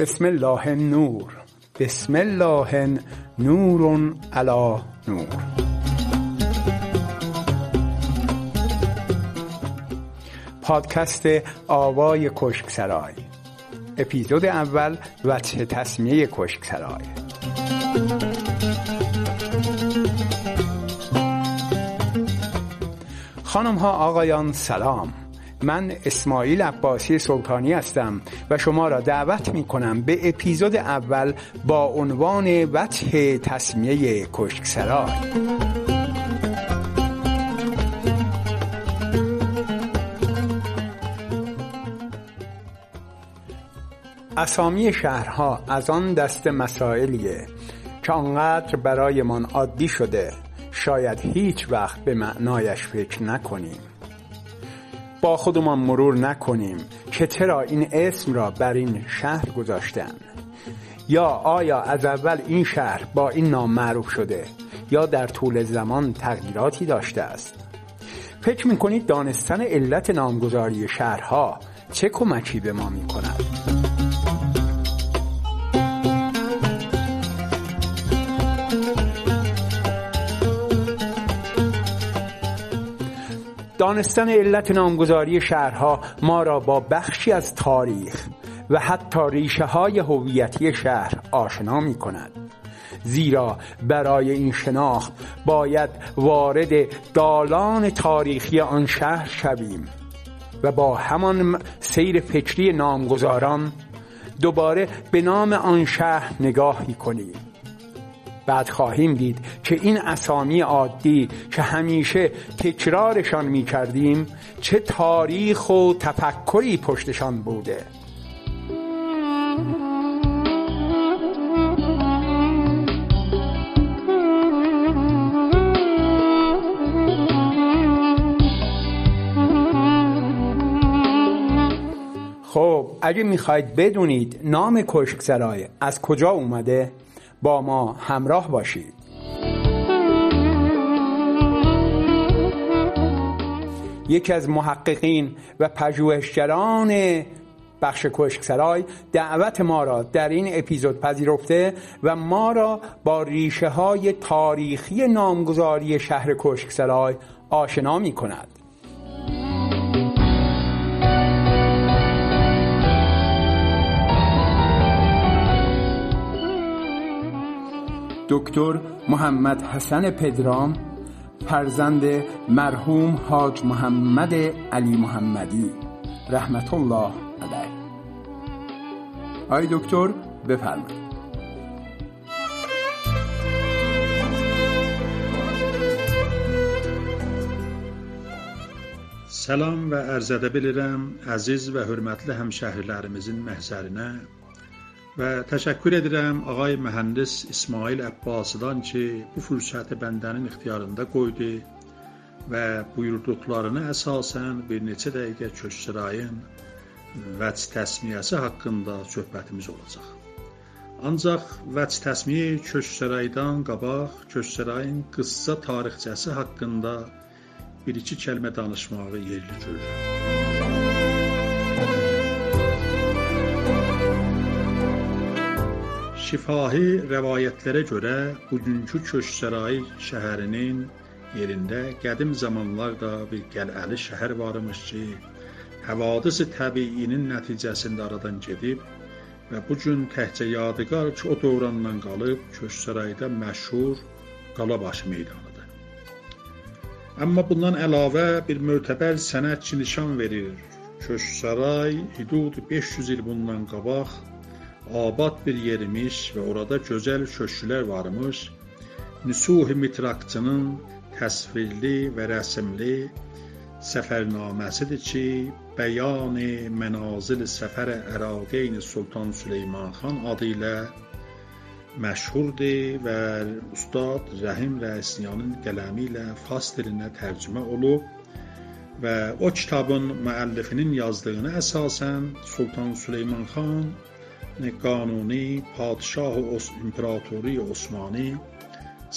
بسم الله نور بسم الله نور علی نور. پادکست آوای کشکسرای. اپیزود اول وجه تصمیه کشکسرای. خانم ها آقایان سلام. من اسماعیل عباسی سلطانی هستم و شما را دعوت می کنم به اپیزود اول با عنوان وجه تصمیه کشکسرای اسامی شهرها از آن دست مسائلیه که آنقدر برایمان عادی شده شاید هیچ وقت به معنایش فکر نکنیم. با خودمان مرور نکنیم که چرا این اسم را بر این شهر گذاشتن. یا آیا از اول این شهر با این نام معروف شده یا در طول زمان تغییراتی داشته است؟ فکر می‌کنید دانستن علت نامگذاری شهرها چه کمکی به ما می‌کند؟ دانستن علت نامگذاری شهرها ما را با بخشی از تاریخ و حتی ریشه های هویتی شهر آشنا می کند زیرا برای این شناخت باید وارد دالان تاریخی آن شهر شویم و با همان سیر فکری نامگذاران دوباره به نام آن شهر نگاهی کنیم. بعد خواهیم دید که این اسامی عادی که همیشه تکرارشان می کردیم چه تاریخ و تفکری پشتشان بوده. خب اگه می‌خواید بدونید نام کشکسرای از کجا اومده؟ با ما همراه باشید. یکی از محققین و پژوهشگران بخش کشکسرای دعوت ما را در این اپیزود پذیرفته و ما را با ریشه های تاریخی نامگذاری شهر کشکسرای آشنا می کند دکتر محمد حسن پدرام فرزند مرحوم حاج محمد علی محمدی. رحمت الله علیه. آی دکتر بفرمایید. və ərz edə bilirəm əziz və hörmətli həmşəhrilərimizin məhzərinə və təşəkkür edirəm ağay mühəndis İsmail Əbbasıdan ki, bu fürsəti bəndənin ixtiyarında qoydu və buyurduqlarına əsasən bir neçə dəqiqə Köçsərayın vəc təsmiyəsi haqqında söhbətimiz olacaq. Ancaq vəc təsmiyə Köçsəraydan qabaq Köçsərayın qıssa tarixçəsi haqqında bir-iki kəlmə danışmağı yerli görürəm. Şifahi rəvayətlərə görə bugünkü Köçsəray şəhərinin yerində qədim zamanlarda bir qəl'əli şəhər varmış ki, həvadis təbiinin nəticəsində aradan gedib və bu gün təkcə yadigar ki, o dövrandan qalıb Köçsərayda məşhur Qalabaşı meydanıdır. Amma bundan əlavə bir mötəbər sənətçi nişan verir. Köçsaray hüdud 500 il bundan qabaq abad bir yermiş və orada gözəl köşklər varmış. Nüsuh Mitrakçının təsvirli və rəsmli səfərnaməsidir ki, bəyan mənazil səfər Əraqeyn Sultan Süleyman xan adı ilə məşhurdur və ustad Rəhim Rəisyanın qələmi ilə fars dilinə tərcümə olub və o kitabın müəllifinin yazdığına əsasən Sultan Süleyman xan qanuni padşah imperatoru Osmani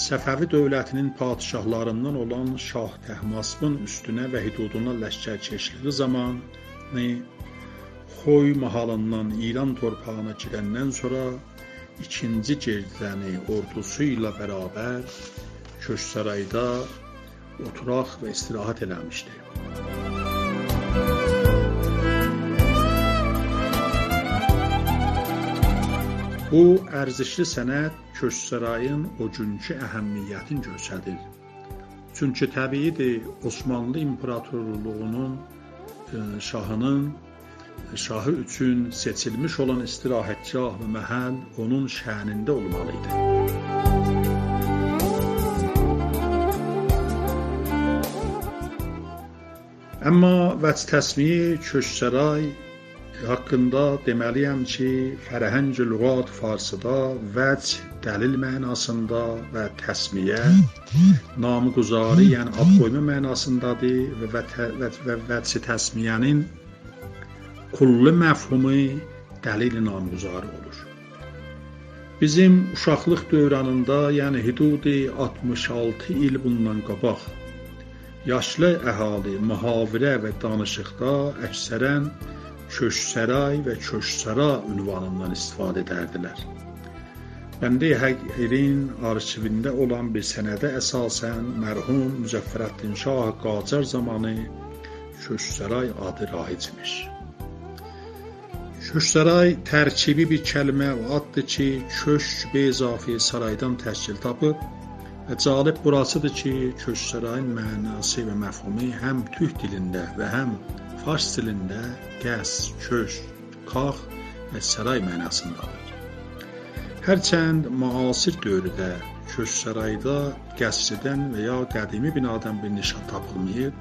Səfəvi dövlətinin padşahlarından olan Şah Təhmaspın üstünə və hüduduna ləşkərkeşliyi zamanı Xoy mahalından İran torpağına girəndən sonra ikinci Gerdəni ordusu ilə bərabər Köçsarayda oturaq və istirahət eləmişdi. Bu ərzişli sənəd Köçsarayın o günkü əhəmiyyətini göstərir. Çünki təbiidir, Osmanlı İmperatorluğunun e, şahının şahı üçün seçilmiş olan istirahətgah və məhəl onun şənində olmalı idi. Amma vəc təsmiyi Köçsəray haqqında deməliyəm ki, fərəhəng lüğat farsıda vəc dəlil mənasında və təsmiyə namguzari, yəni ad qoyma mənasındadır və və vəc təsmiyənin kulli məfhumu dəlil namguzarı olur. Bizim uşaqlıq dövrünündə, yəni hüdudi 66 il bundan qabaq yaşlı əhali mühavirə və danışıqda əksərən Köşsəray və Köşsara ünvanından istifadə edərdilər. Bəndə Həqirin arşivində olan bir sənədə əsasən mərhum Müzəffərəddin Şah Qacar zamanı Köşsəray adı raic imiş. Köşsəray tərkibi bir kəlmə və addır ki, köşk be izafi saraydan təşkil tapıb və cəlib burasıdır ki, Köşsərayın mənası və məfhumu həm türk dilində və həm fars dilində qəs, köşk, kax və saray mənasındadır. Hərçənd müasir dövrdə köşksarayda qəsrdən və ya qədimi binadan bir nişan tapılmayıb,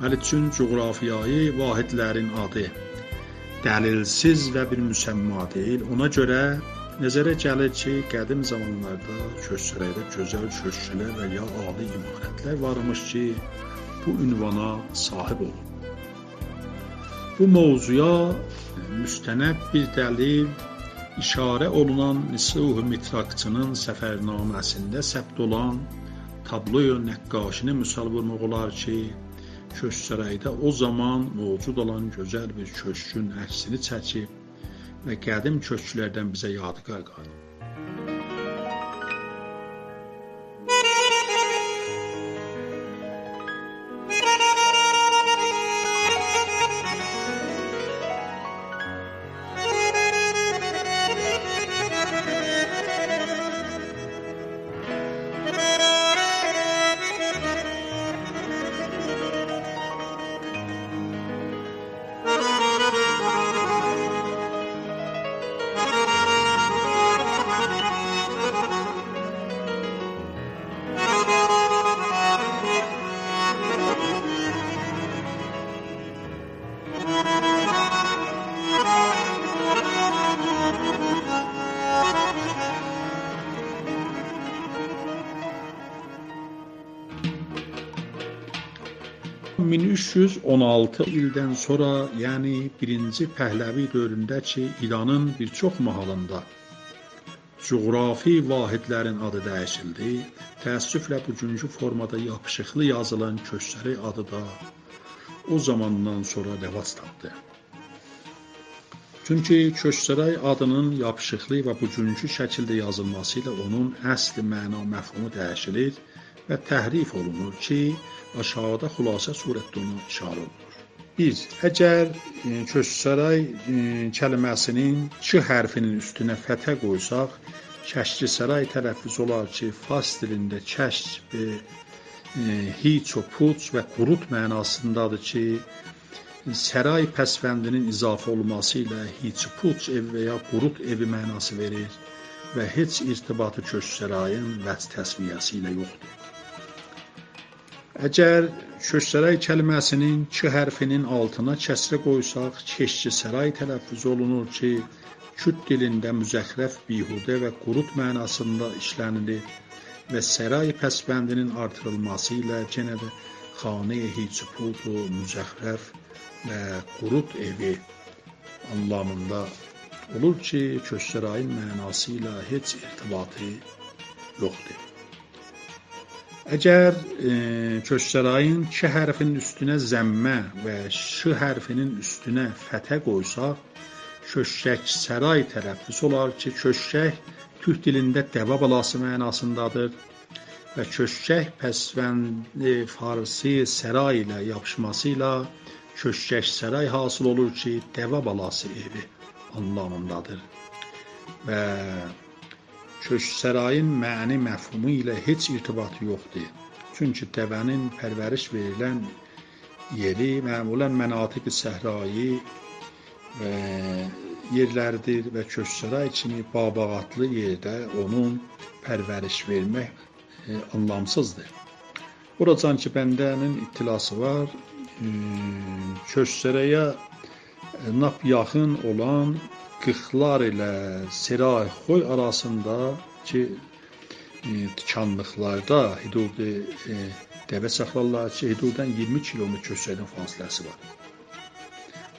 Məli üçün coğrafiyayı vahidlərin adı dəlilsiz və bir müsəmma deyil. Ona görə nəzərə gəlir ki, qədim zamanlarda köşksarayda gözəl köşklər və ya ali imarətlər varmış ki, bu ünvana sahib olub. Bu mövzuya müstənəd bir dəlil işarə olunan Nisuh Mitrakçının səfərnaməsində səbt olan tabloyu nəqqaşini misal vurmaq olar ki, Köçsərayda o zaman mövcud olan gözəl bir köşkün əksini çəkib və qədim köşklərdən bizə yadigar qalıb. 1316 ildən sonra, yəni 1-ci Pəhləvi dövründə ki, İranın bir çox mahalında coğrafi vahidlərin adı dəyişildi. Təəssüflə bugünkü formada yapışıqlı yazılan Köçsəri adı da o zamandan sonra rəvac tapdı. Çünki Köçsəray adının yapışıqlı və bugünkü şəkildə yazılması ilə onun əsl məna məfhumu dəyişilir və təhrif olunur ki, aşağıda xülasə surətdə ona işarə olunur. 1. Əgər e, Köçsaray e, kəlməsinin ç hərfinin üstünə fətə qoysaq, Kəşki saray tələffüz olar ki, fars dilində kəşk e, hiç o puç və qurut mənasındadır ki, səray pəsvəndinin izafə olması ilə hiç puç ev və ya qurut evi mənası verir və heç irtibatı köçsərayın vəc təsviyəsi ilə yoxdur. Əgər Köçsəray kəlməsinin ki hərfinin altına kəsrə qoysaq, keşkisəray tələffüz olunur ki, Kürt dilində müzəxrəf, bihudə və qurut mənasında işlənilir və səray pəsbəndinin artırılması ilə yenə də xanə-i hicpudu, müzəxrəf və qurut evi anlamında olur ki, Köçsərayın mənası ilə heç irtibatı yoxdur. Əgər e, köçsərayin ç hərfinin üstünə zəmmə və ş hərfinin üstünə fətə qoysaq, köşək səray tələffüz olar ki, köşək türk dilində dəvə balası mənasındadır və köşək pəsvəndi farsi səray ilə yapışması ilə köşək səray hasıl olur ki, dəvə balası evi anlamındadır. Və Köçsərayın məni məfhumu ilə heç irtibatı yoxdur. Çünki dəvənin pərvəriş verilən yeri məmulən mənatiq səhrayı və yerlərdir və Köçsəray kimi babağatlı yerdə onun pərvəriş vermək e, anlamsızdır. Buracan ki, bəndənin ittilası var, e, Köçsəraya e, nap yaxın olan qıxlar ilə Seray Xoy arasında ki e, tikanlıqlarda hüdudu e, dəvə saxlarlar ki, hüdudan 20 kilometr köçsərdən fasiləsi var.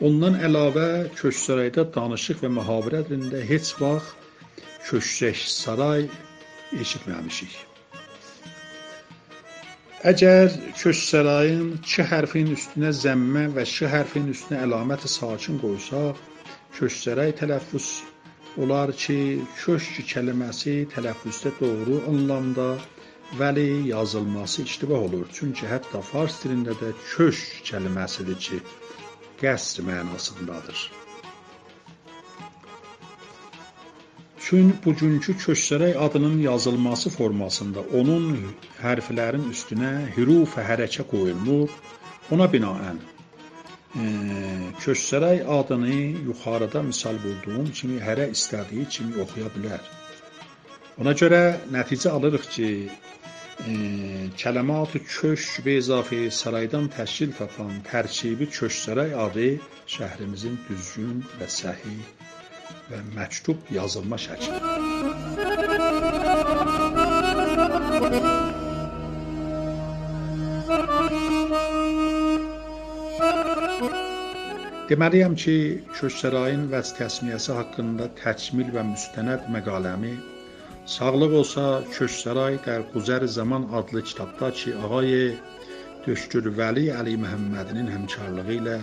Ondan əlavə Köçsərayda danışıq və mühavirə dilində heç vaxt Köçsək saray eşitməmişik. Əgər Köçsərayın ç hərfinin üstünə zəmmə və ş hərfinin üstünə əlaməti sakin qoysaq, köçsərək tələffüz olar ki, köşk kəlməsi tələffüzdə doğru anlamda, vəli yazılması iştibah olur. Çünki hətta fars dilində də köşk kəlməsidir ki, qəsr mənasındadır. Çün bugünkü köçsərək adının yazılması formasında onun hərflərin üstünə hüruf hərəkə qoyulmur. Ona binaən Köçsəray adını yuxarıda misal bulduğum kimi hərə istədiyi kimi oxuya bilər. Ona görə nəticə alırıq ki, e, kələmat-ı köşk və izafi saraydan təşkil tapan tərkibi köşksaray adı şəhrimizin düzgün və səhih və məktub yazılma şəklidir. Deməliyəm ki, Köçsərayın vəz təsmiyəsi haqqında təkmil və müstənəd məqaləmi Sağlıq olsa Köçsəray der Quzər Zaman adlı kitabda ki, ağay Döşgür Vəli Əli Məhəmmədinin həmkarlığı ilə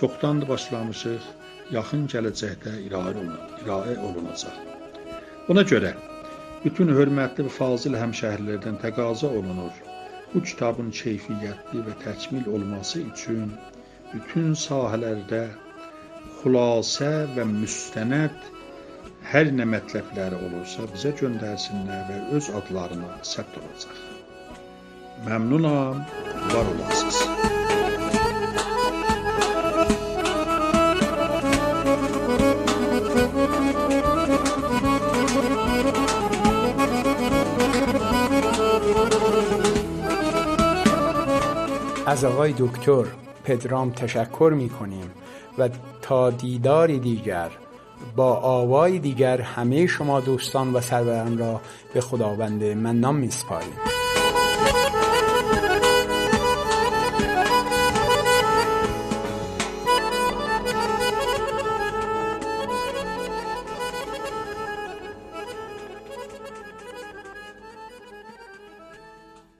çoxdandır başlamışıq, yaxın gələcəkdə irayə olunacaq. Buna görə bütün hörmətli və fazil həmşəhərlərdən təqaza olunur. Bu kitabın keyfiyyətli və təkmil olması üçün bütün sahələrdə xülasə və müstənəd hər nə mətləbləri olursa bizə göndərsinlər və öz adlarına səbt olacaq. Məmnunam, var olasınız. از آقای دکتر پدرام تشکر می کنیم و تا دیدار دیگر با آوای دیگر همه شما دوستان و سروران را به خداوند منان می سپاریم